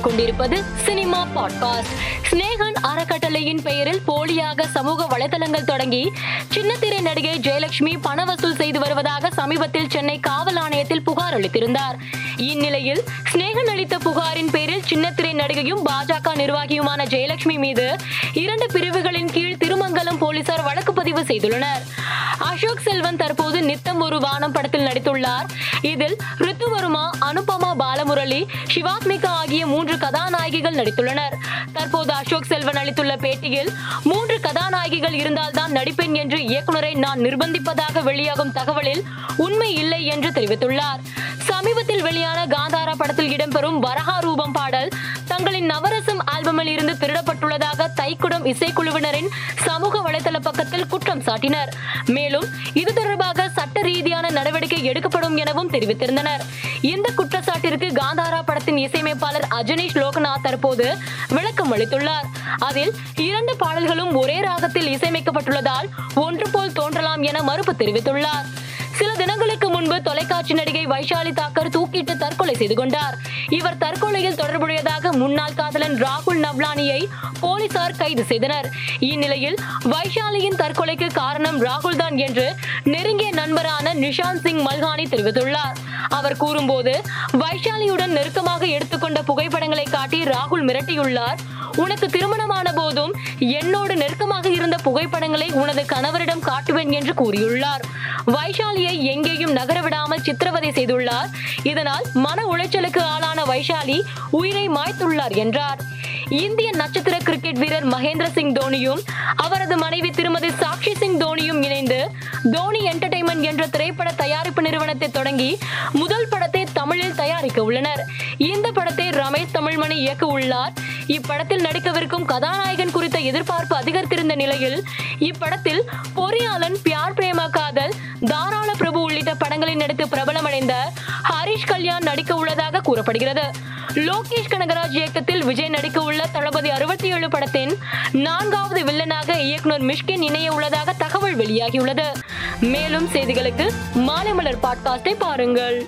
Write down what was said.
கேட்டுக்கொண்டிருப்பது cinema podcast. Snehan அறக்கட்டளையின் பெயரில் போலியாக சமூக வலைதளங்கள் தொடங்கி சின்னத்திரை நடிகை ஜெயலட்சுமி பண வசூல் செய்து வருவதாக சமீபத்தில் சென்னை காவல் ஆணையத்தில் புகார் அளித்திருந்தார். இந்நிலையில் ஸ்னேகன் அளித்த புகாரின் பேரில் சின்னத்திரை நடிகையும் பாஜக நிர்வாகியுமான ஜெயலட்சுமி மீது இரண்டு பிரிவுகளின் கீழ் திருமங்கலம் போலீசார் வழக்கு பதிவு செய்துள்ளனர். அசோக் செல்வன் தற்போது நித்தம் ஒரு வானம் படத்தில் நடித்துள்ளார். இதில் ரித்து வருமா அனுபமா முரளி சிவாத்மிகா ஆகிய மூன்று கதாநாயகிகள் நடித்துள்ளனர். தற்போது அசோக் செல்வன் அளித்துள்ள பேட்டியில் மூன்று கதாநாயகிகள் இருந்தால்தான் நடிப்பேன் என்று இயக்குனரை நான் நிர்பந்திப்பதாக வெளியாகும் தகவலில் உண்மை இல்லை என்று தெரிவித்துள்ளார். சமீபத்தில் வெளியான காந்தாரா படத்தில் இடம்பெறும் வரஹா ரூபம் பாடல் தங்களின் நவரசம் ஆல்பமில் இருந்து திருடப்பட்டுள்ளதாக தைக்குடம் இசைக்குழுவினரின் சமூக வலைதள பக்கத்தில் குற்றம் சாட்டினர். மேலும் இது தொடர்பாக சட்ட ரீதியான நடவடிக்கை எடுக்கப்படும் எனவும் தெரிவித்திருந்தனர். இந்த குற்ற காந்தாரா படத்தின் இசையமைப்பாளர் அஜனீஷ் லோகநாத் தற்போது விளக்கம் அளித்துள்ளார். அதில் இரண்டு பாடல்களும் ஒரே ராகத்தில் இசையமைக்கப்பட்டுள்ளதால் ஒன்று போல் தோன்றலாம் என மறுப்பு தெரிவித்துள்ளார். சில தினங்களுக்கு முன்பு தொலைக்காட்சி நடிகை வைஷாலி தாக்கர் தற்கொலை செய்து கொண்டார். இவர் தற்கொலையில் தொடர்புடையதாக முன்னாள் காதலன் ராகுல் நவ்லானியை போலீசார் கைது செய்தனர். இந்நிலையில் வைஷாலியின் தற்கொலைக்கு காரணம் ராகுல் தான் என்று நெருங்கிய நண்பரான நிஷாந்த் சிங் மல்ஹானி தெரிவித்துள்ளார். அவர் கூறும்போது வைஷாலியுடன் நெருக்கமாக எடுத்துக்கொண்ட புகைப்படங்களை காட்டி ராகுல் மிரட்டியுள்ளார். உனக்கு திருமணமான போதும் என்னோடு நெருக்கமாக இருந்த புகைப்படங்களை உனது கணவரிடம் காட்டுவேன் என்று கூறியுள்ளார். வைஷாலியை எங்கேயும் நகர விடாமல் சித்திரவதை செய்துள்ளார். இதனால் மன உளைச்சலுக்கு ஆளான வைஷாலி உயிரை மாய்த்துள்ளார் என்றார். இந்திய நட்சத்திர கிரிக்கெட் வீரர் மகேந்திர சிங் தோனியும் அவரது மனைவி திருமதி சாக்ஷி சிங் தோனியும் இணைந்து தோனி என்டர்டைன்மெண்ட் என்ற திரைப்பட தயாரிப்பு நிறுவனத்தை தொடங்கி முதல் படத்தை தமிழில் தயாரிக்க உள்ளனர். இந்த படத்தை ரமேஷ் தமிழ்மணி இயக்க உள்ளார். இப்படத்தில் நடிக்கவிருக்கும் கதாநாயகன் குறித்த எதிர்பார்ப்பு அதிகரித்திருந்த நிலையில் இப்படத்தில் பொறியாளன் பியார் பிரேமா காதல் தாராள பிரபு உள்ளிட்ட படங்களில் நடித்து பிரபலமடைந்த ஹரிஷ் கல்யாண் நடிக்க உள்ளதாக கூறப்படுகிறது. லோகேஷ் கனகராஜ் இயக்கத்தில் விஜய் நடிக்க உள்ள தளபதி அறுபத்தி ஏழு படத்தின் நான்காவது வில்லனாக இயக்குனர் மிஷ்கின் இணைய உள்ளதாக தகவல் வெளியாகியுள்ளது. மேலும் செய்திகளுக்கு மாலை மலர் பாட்காஸ்டை பாருங்கள்.